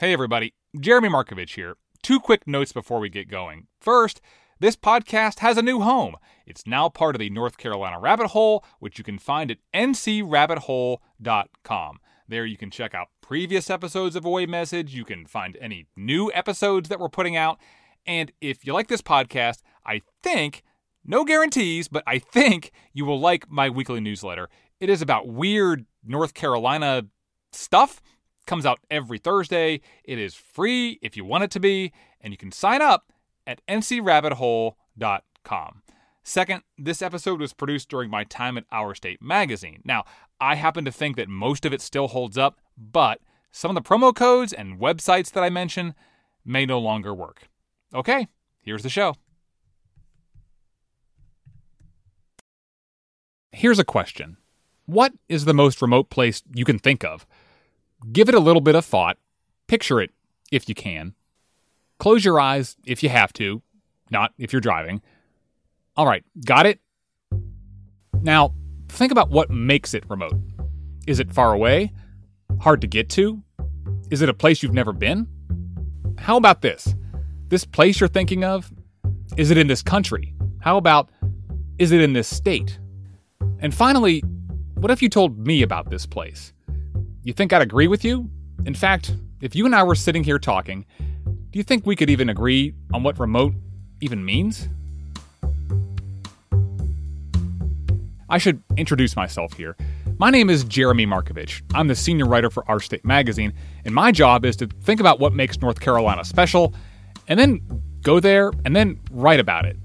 Hey, everybody. Jeremy Markovich here. Two quick notes before we get going. First, this podcast has a new home. It's now part of the North Carolina Rabbit Hole, which you can find at ncrabbithole.com. There you can check out previous episodes of Away Message. You can find any new episodes that we're putting out. And if you like this podcast, I think, no guarantees, but I think you will like my weekly newsletter. It is about weird North Carolina stuff. Comes out every Thursday. It is free if you want it to be, and you can sign up at ncrabbithole.com. Second, this episode was produced during my time at Our State Magazine. Now, I happen to think that most of it still holds up, but some of the promo codes and websites that I mention may no longer work. Okay, here's the show. Here's a question What is the most remote place you can think of? Give it a little bit of thought. Picture it if you can. Close your eyes if you have to, not if you're driving. All right, got it? Now, think about what makes it remote. Is it far away? Hard to get to? Is it a place you've never been? How about this? This place you're thinking of? Is it in this country? How about, is it in this state? And finally, what if you told me about this place? You think I'd agree with you? In fact, if you and I were sitting here talking, do you think we could even agree on what remote even means? I should introduce myself here. My name is Jeremy Markovich. I'm the senior writer for Our State Magazine, and my job is to think about what makes North Carolina special, and then go there and then write about it.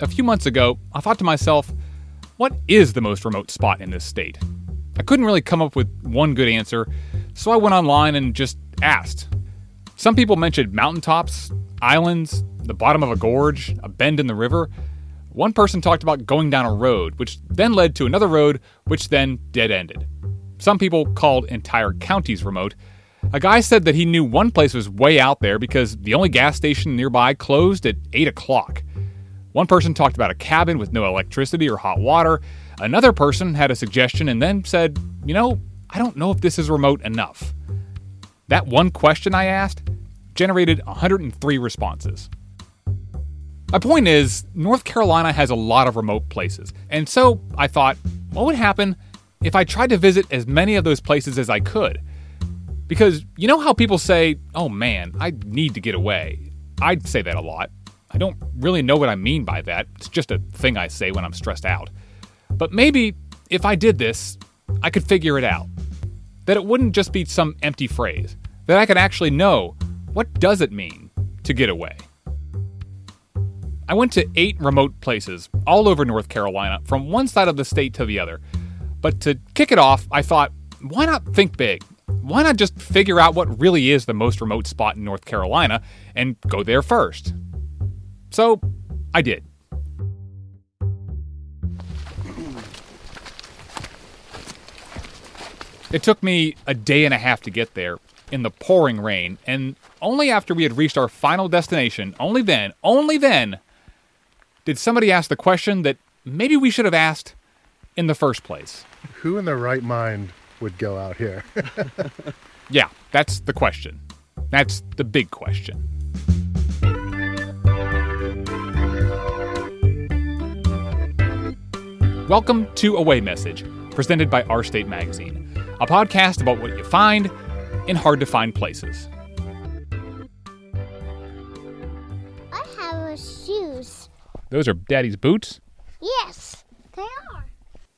A few months ago, I thought to myself, what is the most remote spot in this state? I couldn't really come up with one good answer, so I went online and just asked. Some people mentioned mountaintops, islands, the bottom of a gorge, a bend in the river. One person talked about going down a road, which then led to another road, which then dead ended. Some people called entire counties remote. A guy said that he knew one place was way out there because the only gas station nearby closed at 8 o'clock. One person talked about a cabin with no electricity or hot water. Another person had a suggestion and then said, You know, I don't know if this is remote enough. That one question I asked generated 103 responses. My point is, North Carolina has a lot of remote places, and so I thought, what would happen if I tried to visit as many of those places as I could? Because you know how people say, oh man, I need to get away? I'd say that a lot. I don't really know what I mean by that. It's just a thing I say when I'm stressed out. But maybe if I did this, I could figure it out. That it wouldn't just be some empty phrase. That I could actually know what does it mean to get away. I went to eight remote places all over North Carolina, from one side of the state to the other. But to kick it off, I thought, why not think big? Why not just figure out what really is the most remote spot in North Carolina and go there first? So I did. It took me a day and a half to get there in the pouring rain, and only after we had reached our final destination, only then, only then, did somebody ask the question that maybe we should have asked in the first place. Who in their right mind would go out here? yeah, that's the question. That's the big question. Welcome to Away Message, presented by Our State Magazine, a podcast about what you find in hard to find places. I have shoes. Those are Daddy's boots? Yes, they are.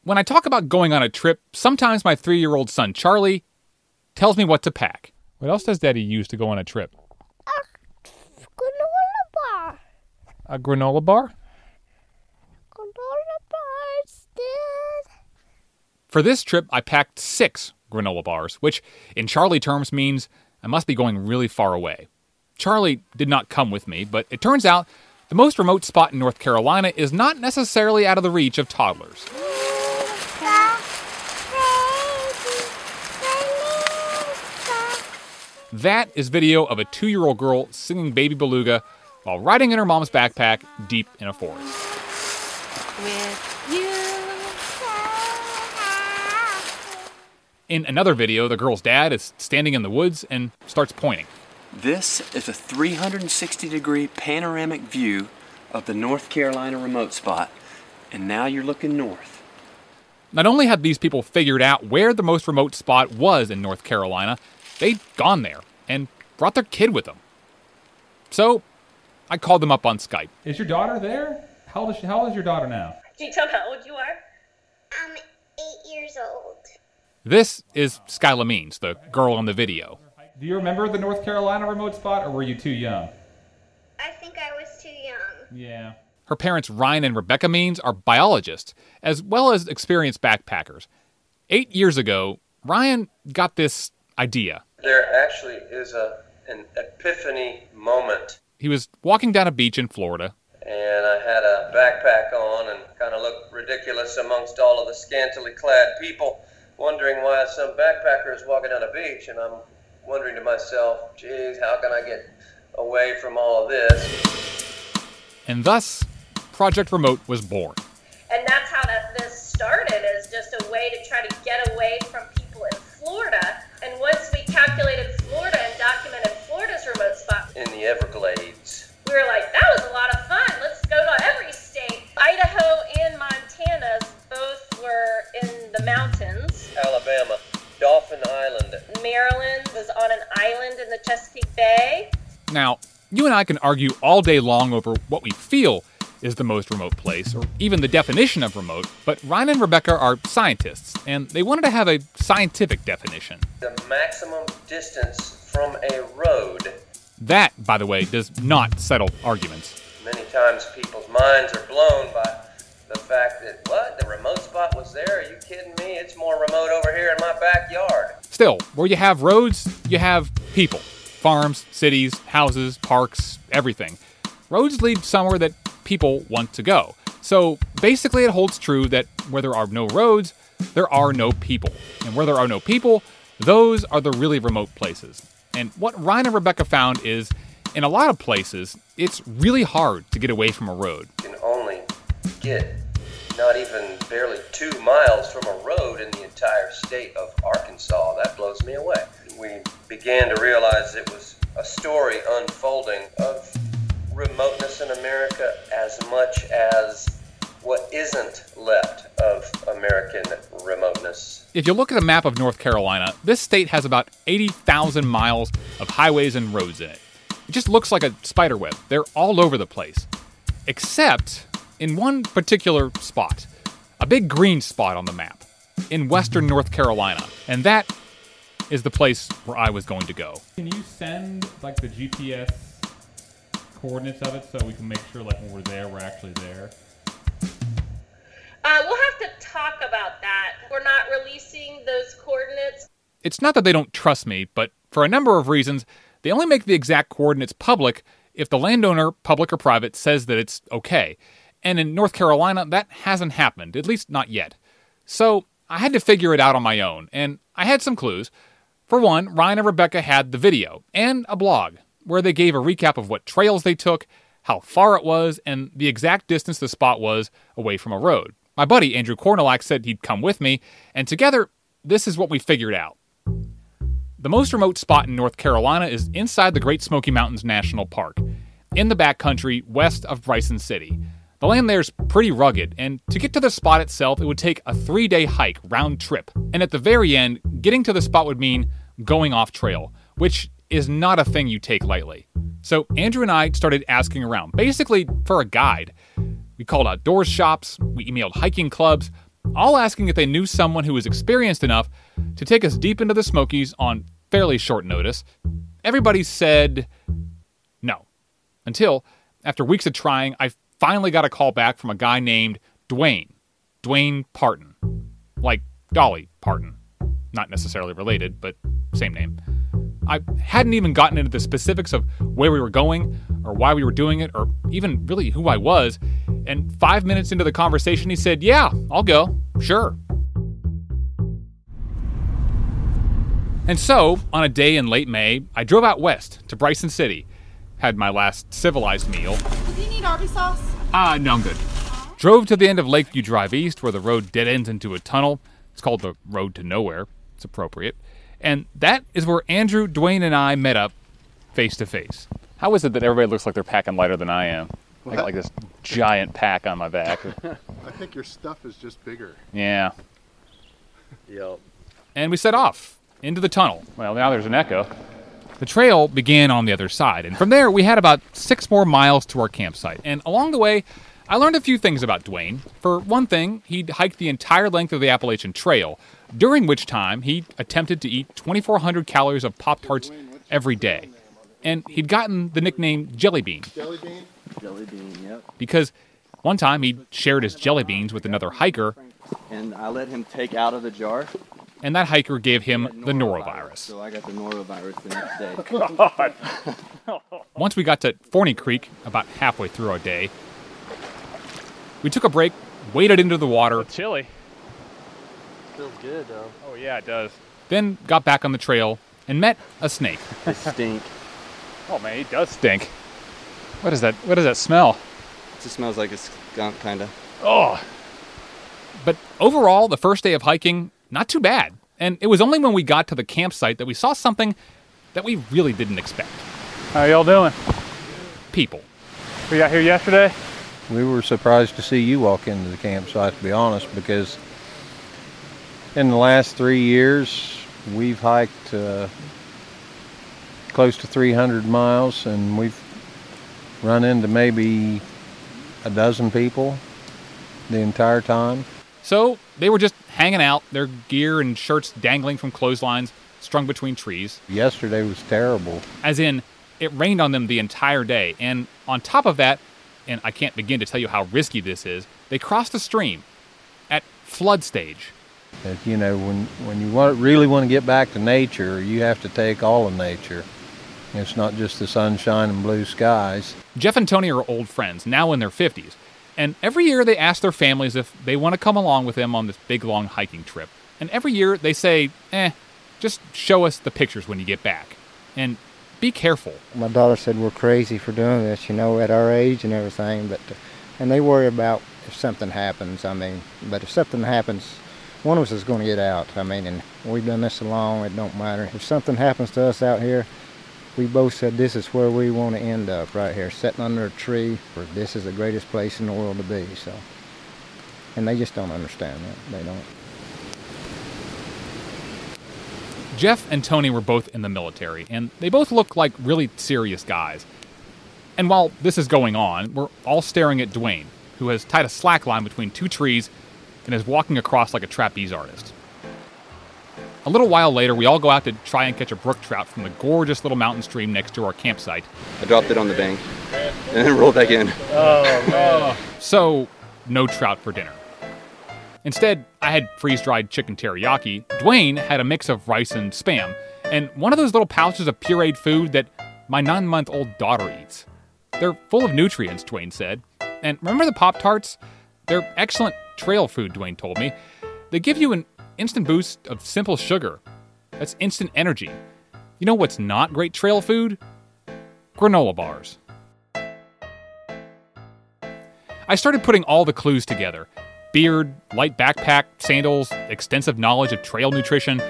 When I talk about going on a trip, sometimes my three year old son Charlie tells me what to pack. What else does Daddy use to go on a trip? A granola bar. A granola bar? For this trip, I packed six granola bars, which in Charlie terms means I must be going really far away. Charlie did not come with me, but it turns out the most remote spot in North Carolina is not necessarily out of the reach of toddlers. That is video of a two year old girl singing Baby Beluga while riding in her mom's backpack deep in a forest. With you. In another video, the girl's dad is standing in the woods and starts pointing. This is a 360 degree panoramic view of the North Carolina remote spot, and now you're looking north. Not only had these people figured out where the most remote spot was in North Carolina, they'd gone there and brought their kid with them. So I called them up on Skype. Is your daughter there? How old is she? How old is your daughter now? Can you tell me how old you are? I'm eight years old. This is Skyla Means, the girl in the video. Do you remember the North Carolina remote spot, or were you too young? I think I was too young. Yeah. Her parents, Ryan and Rebecca Means, are biologists, as well as experienced backpackers. Eight years ago, Ryan got this idea. There actually is a an epiphany moment, He was walking down a beach in Florida, and I had a backpack on and kind of looked ridiculous amongst all of the scantily clad people, wondering why some backpacker is walking down a beach, and I'm wondering to myself, geez, how can I get away from all of this? and thus, Project Remote was born. And that's how that this started is just a way to try to get away from people in Florida. And once we calculated Florida and documented Florida's remote spot, In the Everglades. we were like, that was a lot of fun. Let's go to every state. Idaho and Montana both were in the mountains. Alabama, Dauphin Island. Maryland was on an island in the Chesapeake Bay. Now, you and I can argue all day long over what we feel is the most remote place, or even the definition of remote, but Ryan and Rebecca are scientists, and they wanted to have a scientific definition. The maximum distance from a road. That, by the way, does not settle arguments. Many times people's minds are blown by the fact that, what, the remote spot was there? Are you kidding me? It's more remote over here in my backyard. Still, where you have roads, you have people farms, cities, houses, parks, everything. Roads lead somewhere that people want to go. So basically, it holds true that where there are no roads, there are no people. And where there are no people, those are the really remote places. And what Ryan and Rebecca found is in a lot of places, it's really hard to get away from a road. You can only get not even barely two miles from a road in the entire state of Arkansas. That blows me away. We began to realize it was a story unfolding of remoteness in America as much as what isn't left of American remoteness. If you look at a map of North Carolina, this state has about 80,000 miles of highways and roads in it. It just looks like a spider web. They're all over the place. Except in one particular spot, a big green spot on the map in western North Carolina. And that is the place where I was going to go. Can you send like the GPS coordinates of it so we can make sure like when we're there, we're actually there? Uh, we'll have to talk about that. We're not releasing those coordinates. It's not that they don't trust me, but for a number of reasons, they only make the exact coordinates public if the landowner, public or private, says that it's okay. And in North Carolina, that hasn't happened, at least not yet. So I had to figure it out on my own, and I had some clues. For one, Ryan and Rebecca had the video and a blog where they gave a recap of what trails they took, how far it was, and the exact distance the spot was away from a road. My buddy Andrew Kornelak said he'd come with me, and together, this is what we figured out. The most remote spot in North Carolina is inside the Great Smoky Mountains National Park, in the backcountry west of Bryson City. The land there is pretty rugged, and to get to the spot itself, it would take a three day hike round trip. And at the very end, getting to the spot would mean going off trail, which is not a thing you take lightly. So Andrew and I started asking around, basically for a guide. We called outdoors shops, we emailed hiking clubs, all asking if they knew someone who was experienced enough to take us deep into the Smokies on fairly short notice. Everybody said no. Until, after weeks of trying, I finally got a call back from a guy named Dwayne. Dwayne Parton. Like Dolly Parton. Not necessarily related, but same name. I hadn't even gotten into the specifics of where we were going, or why we were doing it, or even really who I was. And five minutes into the conversation, he said, Yeah, I'll go. Sure. And so, on a day in late May, I drove out west to Bryson City, had my last civilized meal. Do you need Arby sauce? Ah, no, I'm good. Drove to the end of Lakeview Drive East, where the road dead ends into a tunnel. It's called the Road to Nowhere. It's appropriate. And that is where Andrew, Dwayne, and I met up face to face. How is it that everybody looks like they're packing lighter than I am? I got like this giant pack on my back. I think your stuff is just bigger. yeah. Yep. And we set off into the tunnel. Well, now there's an echo. The trail began on the other side, and from there we had about six more miles to our campsite. And along the way, I learned a few things about Dwayne. For one thing, he'd hiked the entire length of the Appalachian Trail, during which time he attempted to eat 2,400 calories of Pop Tarts every day. And he'd gotten the nickname Jelly Bean Jelly bean? Jelly bean, yep. because one time he shared his jelly beans with another hiker, And I let him take out of the jar and that hiker gave him the norovirus. So I got the norovirus the next day. God. Once we got to Forney Creek, about halfway through our day, we took a break, waded into the water, It's chilly, Feels good though. Oh yeah, it does. then got back on the trail and met a snake. they stink. Oh man, he does stink. What is that? What does that smell? It just smells like a skunk, kind of. Oh. But overall, the first day of hiking, not too bad. And it was only when we got to the campsite that we saw something that we really didn't expect. How y'all doing? People. We got here yesterday. We were surprised to see you walk into the campsite, to be honest, because in the last three years, we've hiked uh, close to 300 miles and we've run into maybe a dozen people the entire time. So they were just hanging out, their gear and shirts dangling from clotheslines strung between trees. Yesterday was terrible. As in, it rained on them the entire day. And on top of that, and I can't begin to tell you how risky this is, they crossed a stream at flood stage. That, you know, when, when you want, really want to get back to nature, you have to take all of nature. It's not just the sunshine and blue skies. Jeff and Tony are old friends, now in their 50s. And every year they ask their families if they want to come along with them on this big long hiking trip. And every year they say, eh, just show us the pictures when you get back. And be careful. My daughter said we're crazy for doing this, you know, at our age and everything. But and they worry about if something happens. I mean, but if something happens, one of us is going to get out. I mean, and we've done this so long, it don't matter. If something happens to us out here, we both said this is where we want to end up, right here, sitting under a tree. This is the greatest place in the world to be. So, and they just don't understand that. They don't. Jeff and Tony were both in the military, and they both look like really serious guys. And while this is going on, we're all staring at Dwayne, who has tied a slack line between two trees and is walking across like a trapeze artist. A little while later, we all go out to try and catch a brook trout from the gorgeous little mountain stream next to our campsite. I dropped it on the bank and then rolled back in. Oh. no. So, no trout for dinner. Instead, I had freeze dried chicken teriyaki. Dwayne had a mix of rice and spam, and one of those little pouches of pureed food that my nine month old daughter eats. They're full of nutrients, Dwayne said. And remember the Pop Tarts? They're excellent trail food, Dwayne told me. They give you an instant boost of simple sugar. That's instant energy. You know what's not great trail food? Granola bars. I started putting all the clues together beard, light backpack, sandals, extensive knowledge of trail nutrition,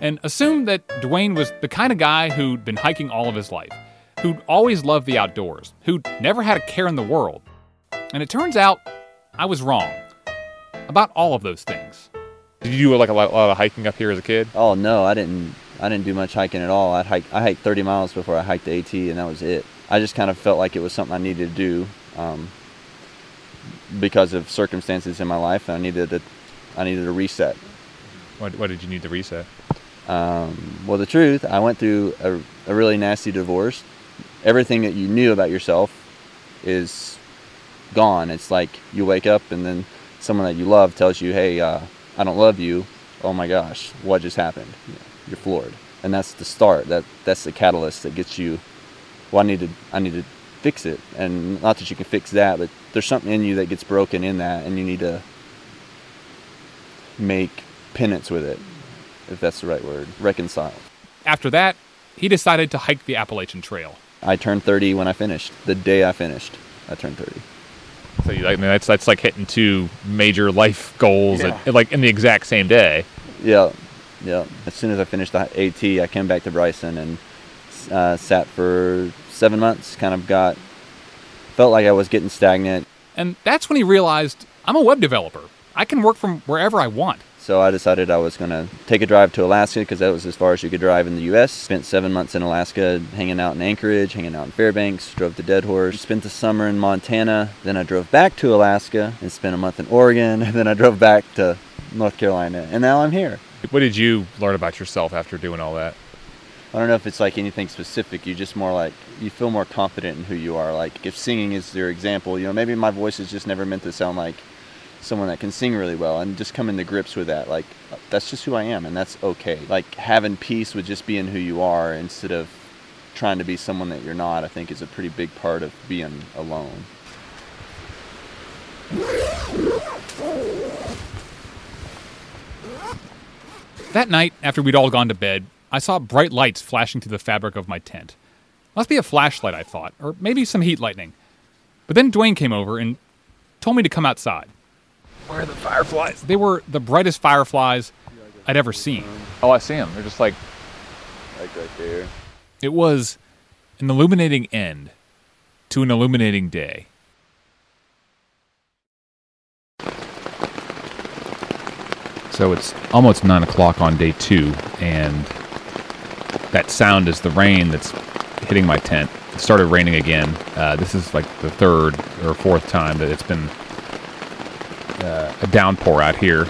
and assumed that Dwayne was the kind of guy who'd been hiking all of his life, who'd always loved the outdoors, who'd never had a care in the world. And it turns out I was wrong about all of those things. Did you do like a lot, a lot of hiking up here as a kid? Oh no, I didn't. I didn't do much hiking at all. I hike. I hiked 30 miles before I hiked the AT, and that was it. I just kind of felt like it was something I needed to do um, because of circumstances in my life. And I needed to. I needed a reset. What, what did you need to reset? Um, well, the truth, I went through a, a really nasty divorce. Everything that you knew about yourself is gone. It's like you wake up and then someone that you love tells you, "Hey, uh, I don't love you." Oh my gosh, what just happened? You're floored, and that's the start. That that's the catalyst that gets you. Well, I need to I need to fix it, and not that you can fix that, but there's something in you that gets broken in that, and you need to make penance with it, if that's the right word, reconcile. After that, he decided to hike the Appalachian Trail. I turned 30 when I finished. The day I finished, I turned 30. So you, I mean, that's that's like hitting two major life goals at, like in the exact same day. Yeah, yeah. As soon as I finished the AT, I came back to Bryson and uh, sat for seven months. Kind of got felt like I was getting stagnant. And that's when he realized I'm a web developer. I can work from wherever I want. So I decided I was going to take a drive to Alaska because that was as far as you could drive in the U.S. Spent seven months in Alaska, hanging out in Anchorage, hanging out in Fairbanks. Drove to Dead Horse. Spent the summer in Montana. Then I drove back to Alaska and spent a month in Oregon. And then I drove back to North Carolina, and now I'm here. What did you learn about yourself after doing all that? I don't know if it's like anything specific. You just more like you feel more confident in who you are. Like if singing is your example, you know, maybe my voice is just never meant to sound like someone that can sing really well and just coming to grips with that. Like that's just who I am and that's okay. Like having peace with just being who you are instead of trying to be someone that you're not, I think is a pretty big part of being alone. That night, after we'd all gone to bed, I saw bright lights flashing through the fabric of my tent. Must be a flashlight, I thought, or maybe some heat lightning. But then Dwayne came over and told me to come outside. Where are the fireflies? They were the brightest fireflies I'd ever seen. Oh, I see them. They're just like. Like right there. It was an illuminating end to an illuminating day. So it's almost nine o'clock on day two, and that sound is the rain that's hitting my tent. It started raining again. Uh, this is like the third or fourth time that it's been uh, a downpour out here.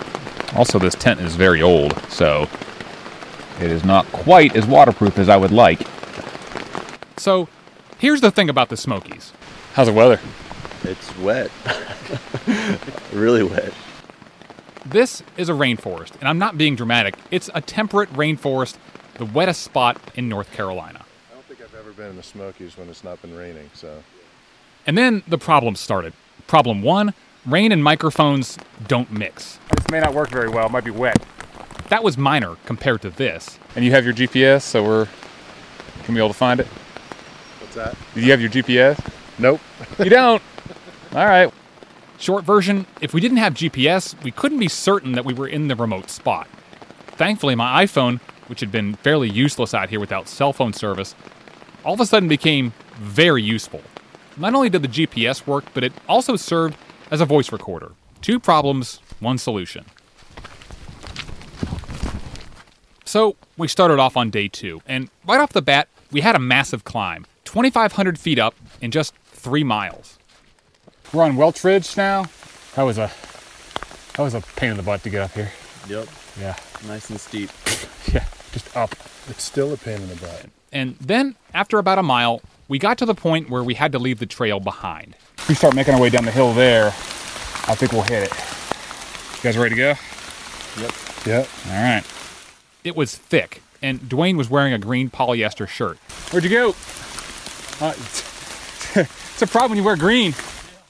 Also, this tent is very old, so it is not quite as waterproof as I would like. So, here's the thing about the Smokies. How's the weather? It's wet. really wet. This is a rainforest, and I'm not being dramatic. It's a temperate rainforest, the wettest spot in North Carolina. I don't think I've ever been in the Smokies when it's not been raining, so. And then the problems started. Problem one rain and microphones don't mix. This may not work very well. It might be wet. That was minor compared to this. And you have your GPS, so we're gonna be able to find it. What's that? Do you have your GPS? Nope. You don't? All right. Short version if we didn't have GPS, we couldn't be certain that we were in the remote spot. Thankfully, my iPhone, which had been fairly useless out here without cell phone service, all of a sudden became very useful. Not only did the GPS work, but it also served as a voice recorder. Two problems, one solution. So we started off on day two, and right off the bat, we had a massive climb 2,500 feet up in just three miles. We're on Welch Ridge now. That was a that was a pain in the butt to get up here. Yep. Yeah. Nice and steep. Yeah, just up. It's still a pain in the butt. And then, after about a mile, we got to the point where we had to leave the trail behind. If we start making our way down the hill there, I think we'll hit it. You guys ready to go? Yep. Yep. All right. It was thick, and Dwayne was wearing a green polyester shirt. Where'd you go? Uh, it's, it's a problem when you wear green.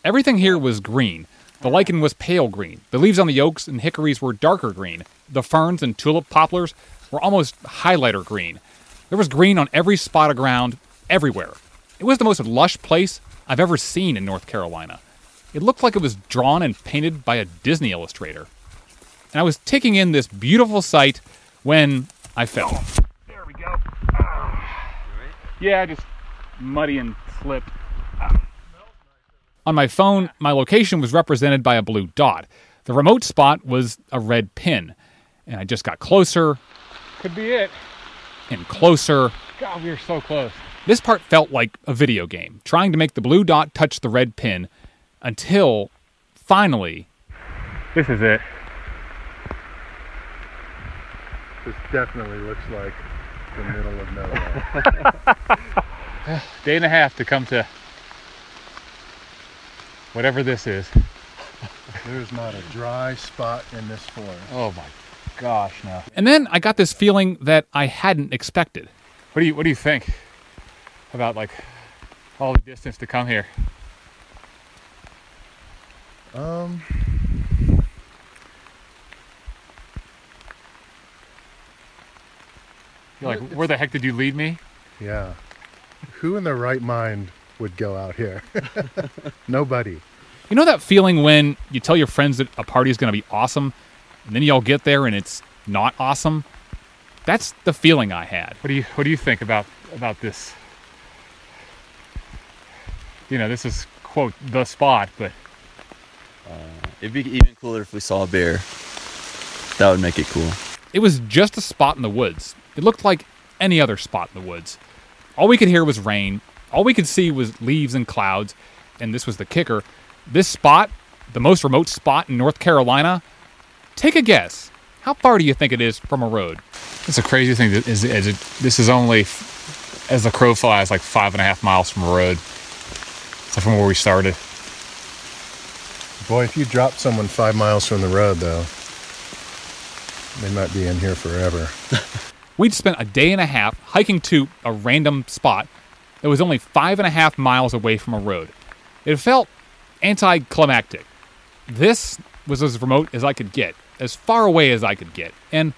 Everything here was green. The lichen was pale green. The leaves on the oaks and hickories were darker green. The ferns and tulip poplars were almost highlighter green. There was green on every spot of ground, everywhere. It was the most lush place I've ever seen in North Carolina. It looked like it was drawn and painted by a Disney illustrator. And I was taking in this beautiful sight when I fell. There we go. Yeah, just muddy and slipped. On my phone, my location was represented by a blue dot. The remote spot was a red pin. And I just got closer Could be it. and closer. God, we are so close. This part felt like a video game, trying to make the blue dot touch the red pin until finally This is it. This definitely looks like the middle of nowhere. Day and a half to come to whatever this is. There's not a dry spot in this forest. Oh my gosh, no. And then I got this feeling that I hadn't expected. What do you What do you think about like all the distance to come here? Um, You're like, where the heck did you lead me? yeah. Who in their right mind would go out here? Nobody. You know that feeling when you tell your friends that a party is going to be awesome, and then you all get there and it's not awesome? That's the feeling I had. What do you What do you think about about this. You know, this is quote the spot, but uh, It'd be even cooler if we saw a bear. That would make it cool. it was just a spot in the woods. It looked like any other spot in the woods. All we could hear was rain. All we could see was leaves and clouds. And this was the kicker. This spot, the most remote spot in North Carolina, take a guess. How far do you think it is from a road? That's a crazy thing. Is, is it, this is only, as the crow flies, like five and a half miles from a road. So from where we started. Boy, if you drop someone five miles from the road, though, they might be in here forever. We'd spent a day and a half hiking to a random spot that was only five and a half miles away from a road. It felt anticlimactic. This was as remote as I could get, as far away as I could get, and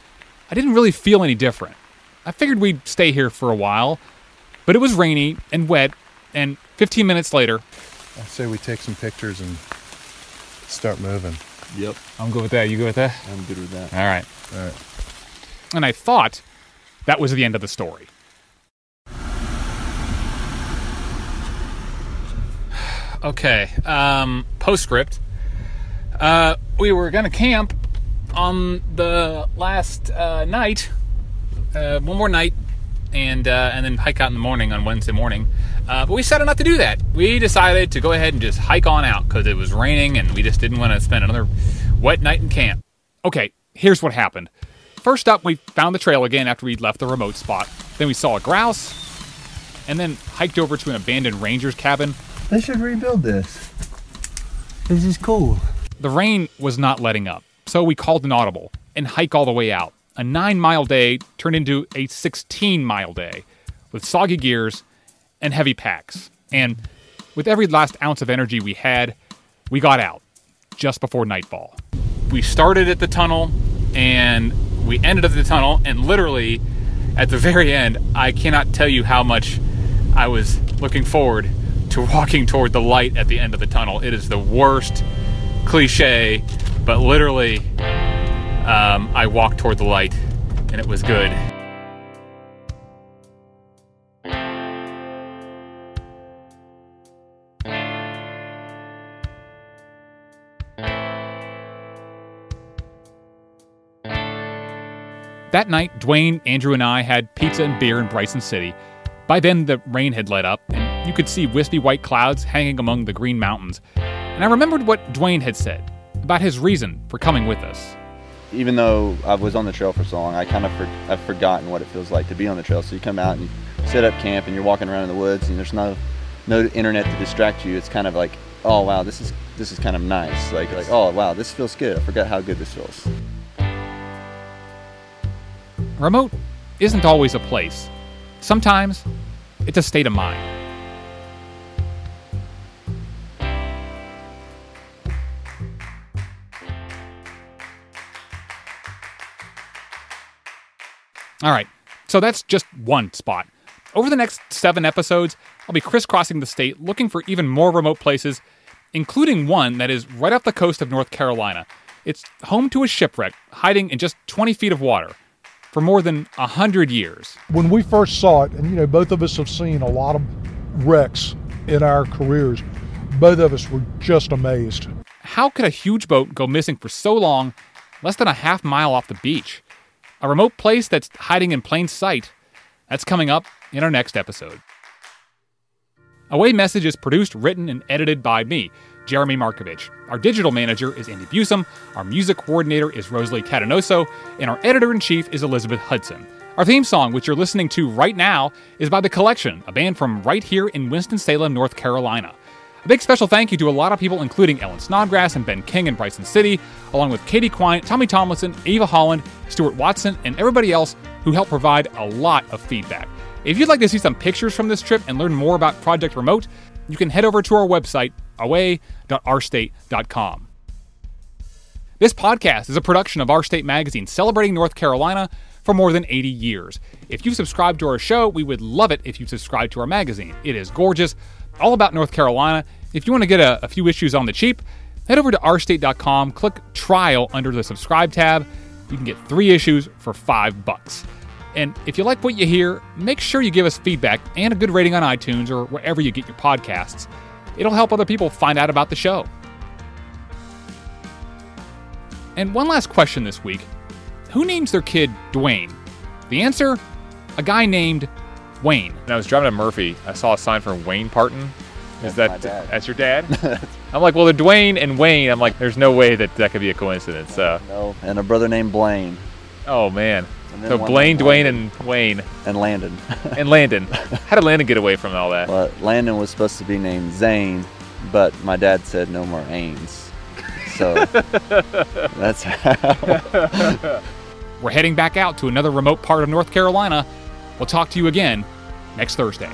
I didn't really feel any different. I figured we'd stay here for a while, but it was rainy and wet, and 15 minutes later, I say we take some pictures and start moving. Yep. I'm good with that. You good with that? I'm good with that. All right. All right. And I thought that was the end of the story. Okay. Um, postscript. Uh, we were gonna camp on the last uh, night, uh, one more night, and uh, and then hike out in the morning on Wednesday morning. Uh, but we decided not to do that. We decided to go ahead and just hike on out because it was raining, and we just didn't want to spend another wet night in camp. Okay, here's what happened. First up, we found the trail again after we'd left the remote spot. Then we saw a grouse, and then hiked over to an abandoned ranger's cabin. They should rebuild this. This is cool. The rain was not letting up, so we called an audible and hike all the way out. A nine mile day turned into a 16 mile day with soggy gears and heavy packs. And with every last ounce of energy we had, we got out just before nightfall. We started at the tunnel and we ended at the tunnel, and literally at the very end, I cannot tell you how much I was looking forward to walking toward the light at the end of the tunnel. It is the worst cliche, but literally, um, I walked toward the light and it was good. That night, Dwayne, Andrew, and I had pizza and beer in Bryson City. By then, the rain had let up, and you could see wispy white clouds hanging among the green mountains. And I remembered what Dwayne had said about his reason for coming with us. Even though I was on the trail for so long, I kind of for, I've forgotten what it feels like to be on the trail. So you come out and you set up camp, and you're walking around in the woods, and there's no no internet to distract you. It's kind of like, oh wow, this is this is kind of nice. Like like oh wow, this feels good. I forgot how good this feels. Remote isn't always a place. Sometimes it's a state of mind. All right, so that's just one spot. Over the next seven episodes, I'll be crisscrossing the state looking for even more remote places, including one that is right off the coast of North Carolina. It's home to a shipwreck hiding in just 20 feet of water for more than 100 years. When we first saw it, and you know, both of us have seen a lot of wrecks in our careers, both of us were just amazed. How could a huge boat go missing for so long, less than a half mile off the beach? A remote place that's hiding in plain sight. That's coming up in our next episode. Away Message is produced, written, and edited by me, Jeremy Markovich. Our digital manager is Andy Busum, our music coordinator is Rosalie Catanoso, and our editor in chief is Elizabeth Hudson. Our theme song, which you're listening to right now, is by The Collection, a band from right here in Winston-Salem, North Carolina. A big special thank you to a lot of people, including Ellen Snodgrass and Ben King in Bryson City, along with Katie Quine, Tommy Tomlinson, Ava Holland, Stuart Watson, and everybody else who helped provide a lot of feedback. If you'd like to see some pictures from this trip and learn more about Project Remote, you can head over to our website, away.ourstate.com. This podcast is a production of Our State Magazine, celebrating North Carolina for more than 80 years. If you subscribe to our show, we would love it if you subscribe to our magazine. It is gorgeous, all about North Carolina. If you want to get a, a few issues on the cheap, head over to ourstate.com, click trial under the subscribe tab. You can get three issues for five bucks. And if you like what you hear, make sure you give us feedback and a good rating on iTunes or wherever you get your podcasts. It'll help other people find out about the show. And one last question this week Who names their kid Dwayne? The answer a guy named Wayne. And I was driving to Murphy. I saw a sign for Wayne Parton. Is That's that that's your dad? I'm like, well, they're Dwayne and Wayne. I'm like, there's no way that that could be a coincidence. So, No, uh. and a brother named Blaine oh man. So Blaine, Dwayne, and Wayne, and Landon. and Landon. How did Landon get away from all that? Well, Landon was supposed to be named Zane, but my dad said no more Ains. So that's how. We're heading back out to another remote part of North Carolina. We'll talk to you again next Thursday.